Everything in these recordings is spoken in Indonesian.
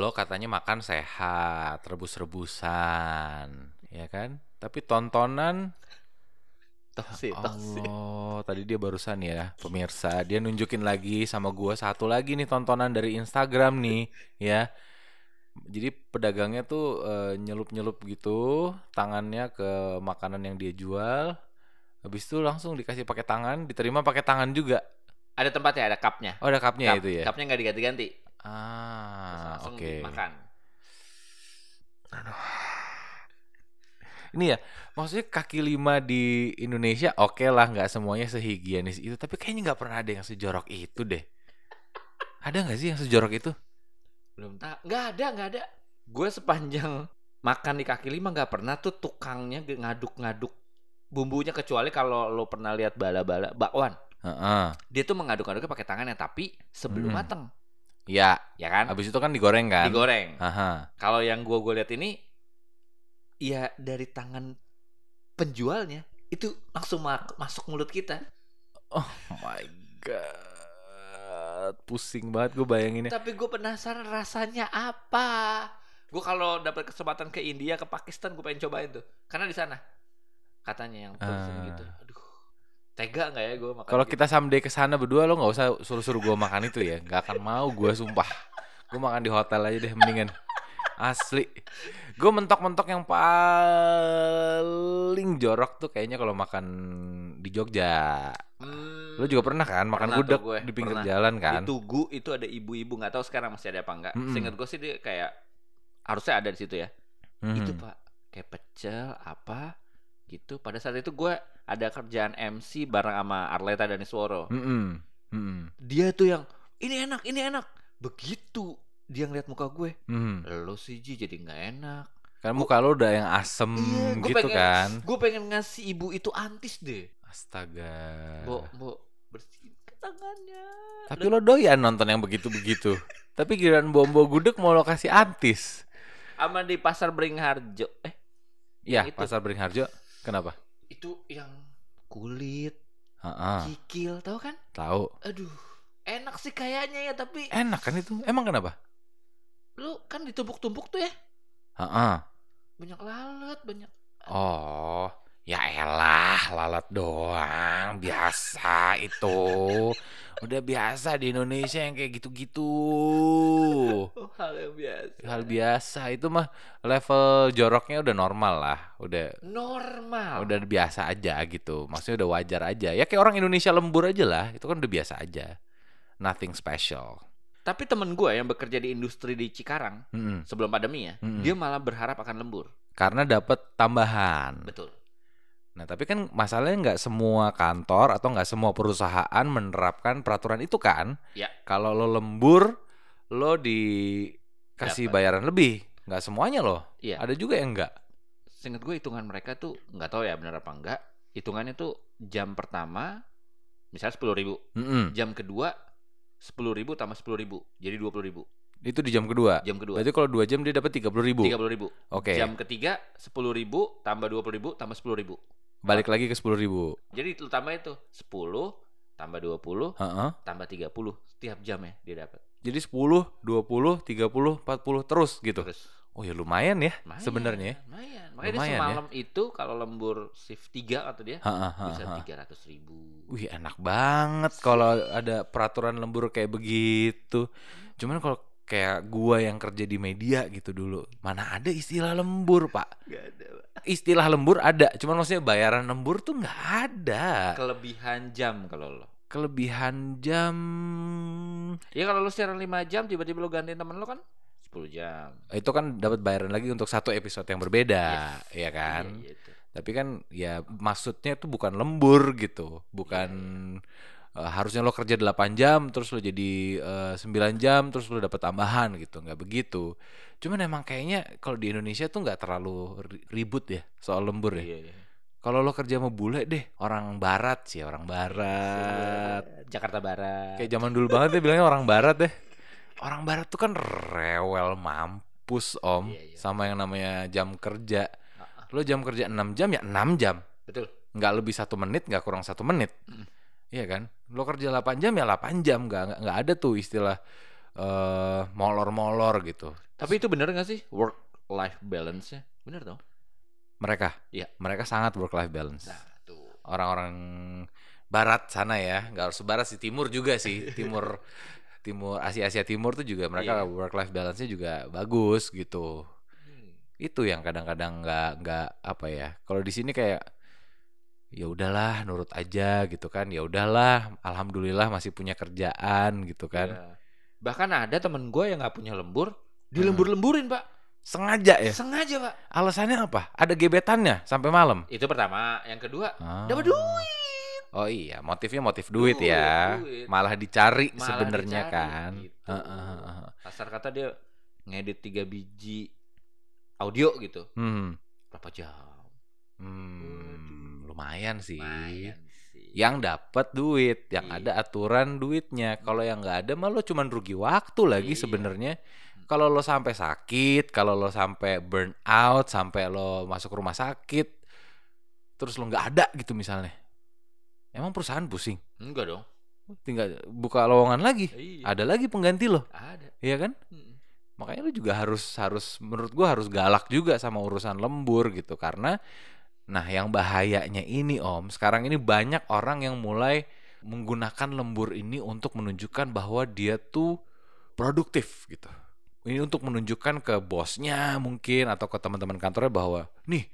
lo katanya makan sehat, rebus-rebusan, ya kan? Tapi tontonan Toksi, toksi. Allah, tadi dia barusan ya, pemirsa, dia nunjukin lagi sama gua satu lagi nih tontonan dari Instagram nih, ya. Jadi pedagangnya tuh eh, nyelup-nyelup gitu tangannya ke makanan yang dia jual. Habis itu langsung dikasih pakai tangan, diterima pakai tangan juga. Ada tempatnya, ada cupnya. Oh, ada cupnya Cup- itu ya. Cupnya nggak diganti-ganti. Ah, oke. makan. Ini ya, maksudnya kaki lima di Indonesia oke lah, nggak semuanya sehigienis itu, tapi kayaknya nggak pernah ada yang sejorok itu deh. Ada nggak sih yang sejorok itu? Belum tahu. Nggak ada, nggak ada. Gue sepanjang makan di kaki lima nggak pernah tuh tukangnya ngaduk-ngaduk bumbunya kecuali kalau lo pernah lihat bala-bala bakwan. Heeh. Dia tuh mengaduk-aduknya pakai tangannya tapi sebelum Hmm. mateng, Ya, ya kan? habis itu kan digoreng kan? Digoreng. Kalau yang gua gue lihat ini ya dari tangan penjualnya itu langsung ma- masuk mulut kita. Oh my god, pusing banget gue bayanginnya. Tapi gue penasaran rasanya apa. Gue kalau dapat kesempatan ke India, ke Pakistan, gue pengen cobain tuh. Karena di sana katanya yang tulisan Ah. gitu. Tega nggak ya gue makan? Kalau gitu? kita someday ke sana berdua lo nggak usah suruh-suruh gue makan itu ya, nggak akan mau gue sumpah. Gue makan di hotel aja deh mendingan. Asli. Gue mentok-mentok yang paling jorok tuh kayaknya kalau makan di Jogja. Hmm, Lo juga pernah kan makan Pernah gudeg gue, di pinggir pernah. jalan di kan? Tugu itu ada ibu-ibu nggak tahu sekarang masih ada apa enggak. Mm-mm. Seingat gue sih dia kayak harusnya ada di situ ya. Itu Mhm. pak kayak pecel apa gitu. Pada saat itu gue ada kerjaan MC bareng sama Arleta dan Isworo. Mm-mm. Mm-mm. Dia tuh yang ini enak, ini enak. Begitu dia ngeliat muka gue, Mhm. lo sih Ji jadi nggak enak. Kan muka lo udah yang asem Iya, gitu pengen- kan? Gue pengen ngasih ibu itu antis deh. Astaga. Bo, bo bersihin ke tangannya. Tapi lo doyan nonton yang begitu-begitu. Tapi giliran bombo gudeg mau lo kasih antis. Sama di pasar Beringharjo. Eh, Iya, itu. pasar Beringharjo. Kenapa? itu yang kulit, Heeh, kikil, tahu kan? tahu. Aduh, enak sih kayaknya ya, tapi Enak kan itu? Emang kenapa? lu kan ditumpuk-tumpuk tuh ya. Heeh. Banyak lalat, banyak. Oh, ya elah, lalat doang. Biasa itu. Udah biasa di Indonesia yang kayak gitu-gitu. Oh, hal yang biasa. Hal biasa itu mah level joroknya udah normal lah. Udah Normal. udah biasa aja gitu. Maksudnya udah wajar aja. Ya kayak orang Indonesia lembur aja lah. Itu kan udah biasa aja. Nothing special. Tapi temen gue yang bekerja di industri di Cikarang Mm-mm. sebelum pandemi ya, Mm-mm. dia malah berharap akan lembur. Karena dapat tambahan. Betul. Nah, tapi kan masalahnya nggak semua kantor atau nggak semua perusahaan menerapkan peraturan itu kan? Ya. Kalau lo lembur, lo dikasih Dapat. bayaran lebih. Nggak semuanya loh. Iya. Ada juga yang nggak. Seingat gue hitungan mereka tuh nggak tahu ya benar apa enggak. Hitungannya tuh jam pertama misalnya sepuluh ribu, Mm-mm. jam kedua sepuluh ribu tambah sepuluh ribu, jadi dua puluh ribu. Itu di jam kedua. Jam kedua Berarti kalau dua jam dia dapat tiga puluh ribu. tiga puluh ribu. Oke. Jam ketiga sepuluh ribu tambah dua puluh ribu tambah sepuluh ribu. Balik lagi ke sepuluh ribu. Jadi tambah itu sepuluh tambah dua puluh Heeh. tambah tiga puluh setiap jam ya dia dapat. Jadi 10, 20, 30, 40 terus gitu. Terus Oh ya lumayan ya sebenarnya. ya. Lumayan. Makanya Lumayan ya. semalam itu kalau lembur shift 3 atau dia Ha, ha, ha, bisa tiga ratus ribu. Wih enak banget kalau ada peraturan lembur kayak begitu. Cuman kalau kayak gua yang kerja di media gitu dulu, mana ada istilah lembur pak? Gak ada. Pak. Istilah lembur ada, cuman maksudnya bayaran lembur tuh nggak ada. Kelebihan jam kalau lo. Kelebihan jam Ya kalau lu siaran 5 jam tiba-tiba lu gantiin temen lu kan 10 jam. itu kan dapat bayaran lagi untuk satu episode yang berbeda, ya kan? Iya, gitu. Tapi kan ya maksudnya itu bukan lembur gitu, bukan Iya, eh, harusnya lo kerja 8 jam terus lo jadi eh, 9 jam terus lo dapat tambahan gitu, nggak begitu. Cuman emang kayaknya kalau di Indonesia tuh nggak terlalu ri- ribut ya soal lembur ya. Iya, iya. Kalau lo kerja sama bule deh, orang barat sih, orang barat. Jakarta Barat. Kayak zaman dulu banget ya bilangnya orang barat deh. Orang barat tuh kan rewel mampus om Iya, iya. sama yang namanya jam kerja. Lo jam kerja 6 jam ya 6 jam Betul. nggak lebih satu menit nggak kurang satu menit Mm. Iya kan lo kerja 8 jam ya 8 jam nggak nggak- ada tuh istilah eh molor-molor gitu. Tapi itu bener gak sih work life balance-nya? Bener dong. Mereka, Iya. mereka sangat work life balance. Nah, tuh. Orang-orang barat sana ya, nggak harus barat sih, timur juga sih, timur timur Asia Asia Timur tuh juga mereka Iya. work life balance-nya juga bagus gitu. Hmm. Itu yang kadang-kadang nggak nggak apa ya. Kalau di sini kayak ya udahlah nurut aja gitu kan. Ya udahlah, alhamdulillah masih punya kerjaan gitu kan. Iya. Bahkan ada temen gue yang nggak punya lembur, Hmm. dilembur-lemburin pak. Sengaja ya. Sengaja pak. Alasannya apa? Ada gebetannya sampai malam. Itu pertama. Yang kedua, Ah. dapat duit. Oh iya, motifnya motif duit, Duit, ya. duit. Malah dicari sebenarnya kan. gitu. Kasar kata dia ngedit tiga biji audio gitu. Hmm. Berapa jam? Hmm, lumayan sih. Lumayan sih. Yang dapat duit, yang Iya. ada aturan duitnya. Kalau yang nggak ada mah lo cuman rugi waktu lagi Iya. sebenarnya. Kalau lo sampai sakit, kalau lo sampai burn out, sampai lo masuk rumah sakit, terus lo nggak ada gitu misalnya. Emang perusahaan pusing? Enggak dong. Tinggal buka lowongan lagi. Iya. Ada lagi pengganti lo, Ada. iya kan? Mm. Makanya lu juga harus harus menurut gua harus galak juga sama urusan lembur gitu karena nah yang bahayanya ini Om, sekarang ini banyak orang yang mulai menggunakan lembur ini untuk menunjukkan bahwa dia tuh produktif gitu. Ini untuk menunjukkan ke bosnya mungkin atau ke teman-teman kantornya bahwa nih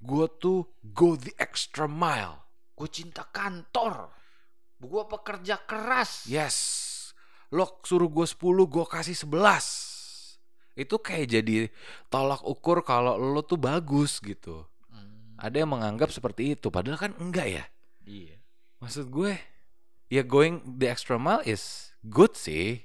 gua tuh go the extra mile. Gue cinta kantor. Gue pekerja keras. Yes. Lo suruh gue 10, gue kasih 11. Itu kayak jadi tolak ukur kalau lo tuh bagus gitu. Ada yang menganggap seperti itu, padahal kan enggak ya. Iya. Maksud gue, ya going the extra mile is good sih.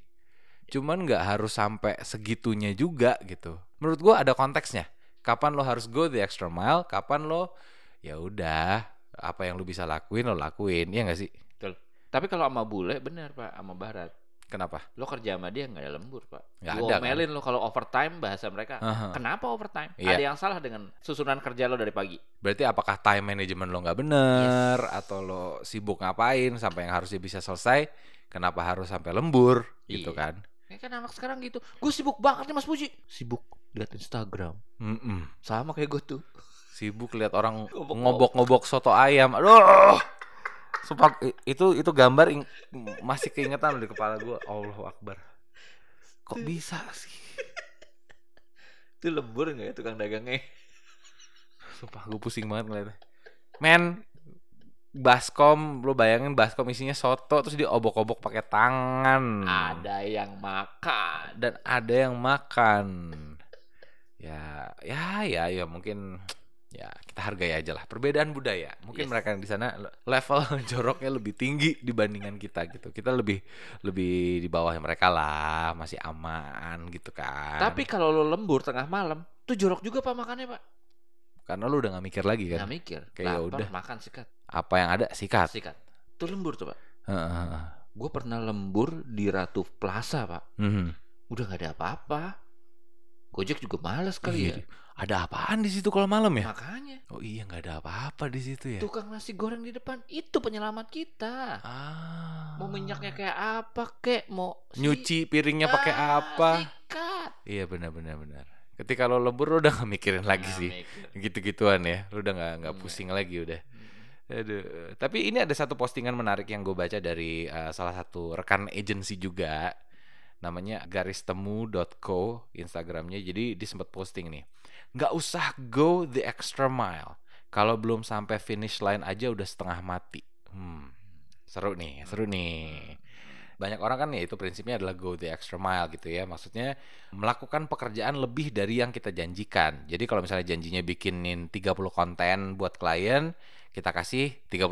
Cuman nggak harus sampai segitunya juga gitu. Menurut gue ada konteksnya. Kapan lo harus go the extra mile, kapan lo ya udah apa yang lo bisa lakuin lo lakuin, ya nggak sih? Betul. Tapi kalau sama bule bener pak, sama barat. Kenapa? Lo kerja sama dia nggak ada lembur pak. Lu ada, kan? lo kalau overtime bahasa mereka. Aha. Kenapa overtime? Iya. Ada yang salah dengan susunan kerja lo dari pagi. Berarti apakah time management lo nggak bener atau lo sibuk ngapain sampai yang harusnya bisa selesai, kenapa harus sampai lembur gitu Iya. kan? Ya kan anak sekarang gitu. Gue sibuk banget nih Mas Puji. Sibuk lihat Instagram. Mm-mm. Sama kayak gue tuh. Sibuk lihat orang ngobok-ngobok soto ayam. Aduh. Sumpah itu itu gambar ing- masih keingetan di kepala gue. Allahu Akbar. Kok bisa sih? Itu lembur nggak ya tukang dagangnya? Sumpah gue pusing banget ngeliatnya. Men, baskom, lo bayangin baskom isinya soto terus diobok-obok pakai tangan. Ada yang makan. dan ada yang makan ya ya ya ya mungkin ya kita hargai aja lah perbedaan budaya mungkin Yes. mereka di sana le- level joroknya lebih tinggi dibandingkan kita gitu kita lebih lebih di bawah mereka lah masih aman gitu kan Tapi kalau lo lembur tengah malam, tuh jorok juga pak makannya pak. karena lu udah gak mikir lagi Nggak kan mikir. Kayak ya Lapar, udah. makan sikat. apa yang ada sikat Sikat. Tuh lembur tuh pak. Gue pernah lembur di Ratu Plaza pak. Mhm. Udah nggak ada apa-apa. Gojek juga males kali Iya, ya. Ada apaan di situ kalau malam ya Makanya oh iya nggak ada apa-apa di situ ya tukang nasi goreng di depan itu penyelamat kita. ah Mau minyaknya kayak apa kek, mau si- nyuci piringnya pakai Ah, apa Sikat. Iya benar benar. Ketika lo lembur lo udah gak mikirin lagi sih mikir. gitu-gituan ya. Lo udah nggak nggak Nggak. pusing lagi udah. Hmm. Aduh. Tapi ini ada satu postingan menarik yang gue baca dari eh, salah satu rekan agency juga. Namanya garistemu.co Instagramnya. Jadi dia sempat posting nih. Nggak usah go the extra mile. Kalau belum sampai finish line aja udah setengah mati. Hmm. Seru nih, seru nih banyak orang kan ya itu prinsipnya adalah go the extra mile gitu ya maksudnya melakukan pekerjaan lebih dari yang kita janjikan jadi kalau misalnya janjinya bikinin 30 konten buat klien kita kasih 31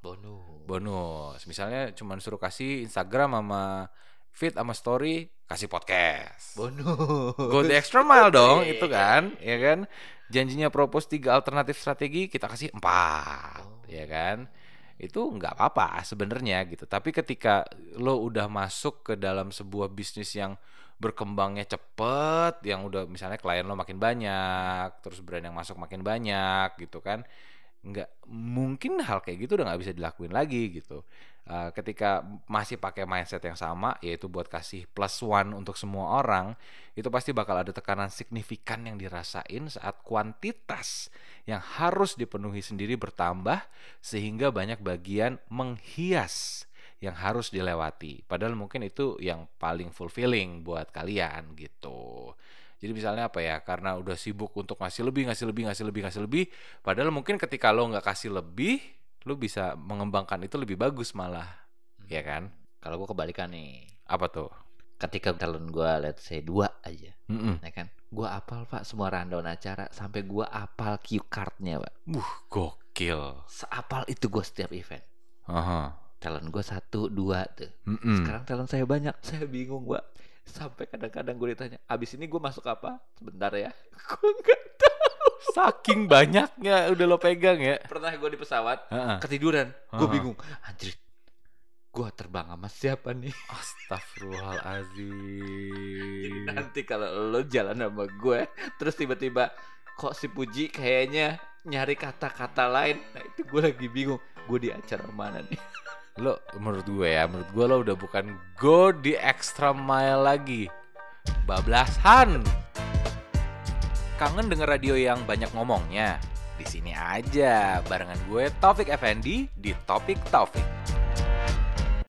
Bonus. bonus misalnya cuman suruh kasih Instagram sama feed sama story kasih podcast Bonus. go the extra mile dong Iya, itu iya, kan iya. ya kan janjinya propose tiga alternatif strategi kita kasih empat Oh. ya kan itu nggak apa-apa sebenarnya gitu tapi ketika lo udah masuk ke dalam sebuah bisnis yang berkembangnya cepet yang udah misalnya klien lo makin banyak terus brand yang masuk makin banyak gitu kan nggak mungkin hal kayak gitu udah nggak bisa dilakuin lagi gitu Uh, ketika masih pakai mindset yang sama yaitu buat kasih plus one untuk semua orang itu pasti bakal ada tekanan signifikan yang dirasain saat kuantitas yang harus dipenuhi sendiri bertambah sehingga banyak bagian menghias yang harus dilewati. Padahal mungkin itu yang paling fulfilling buat kalian gitu. Jadi misalnya apa ya karena udah sibuk untuk ngasih lebih ngasih lebih ngasih lebih ngasih lebih padahal mungkin ketika lo nggak kasih lebih lu bisa mengembangkan itu lebih bagus malah hmm. ya kan? Kalau gue kebalikan nih. Apa tuh? Ketika talent gue let's say dua aja mm -mm. ya kan? Gue apal pak semua rundown acara sampai gue apal cue cardnya pak. Uh gokil. Seapal itu gue setiap event. Uh -huh. talent gue satu dua tuh. Mm -mm. sekarang talent saya banyak saya bingung pak. Sampai kadang-kadang gue ditanya abis ini gue masuk apa? Sebentar ya. Gue nggak Saking banyaknya udah lo pegang ya. Pernah gue di pesawat uh-uh. ketiduran, gue bingung. Anjir, gue terbang sama siapa nih? Astagfirullahaladzim. Nanti kalau lo jalan sama gue, terus tiba-tiba kok si Puji kayaknya nyari kata-kata lain. Nah itu gue lagi bingung. Gue di acara mana nih? Lo menurut gue ya, menurut gue lo udah bukan go di extra mile lagi. Bablasan. Kangen denger radio yang banyak ngomongnya? Di sini aja barengan gue Taufik Effendi di Topik Taufik.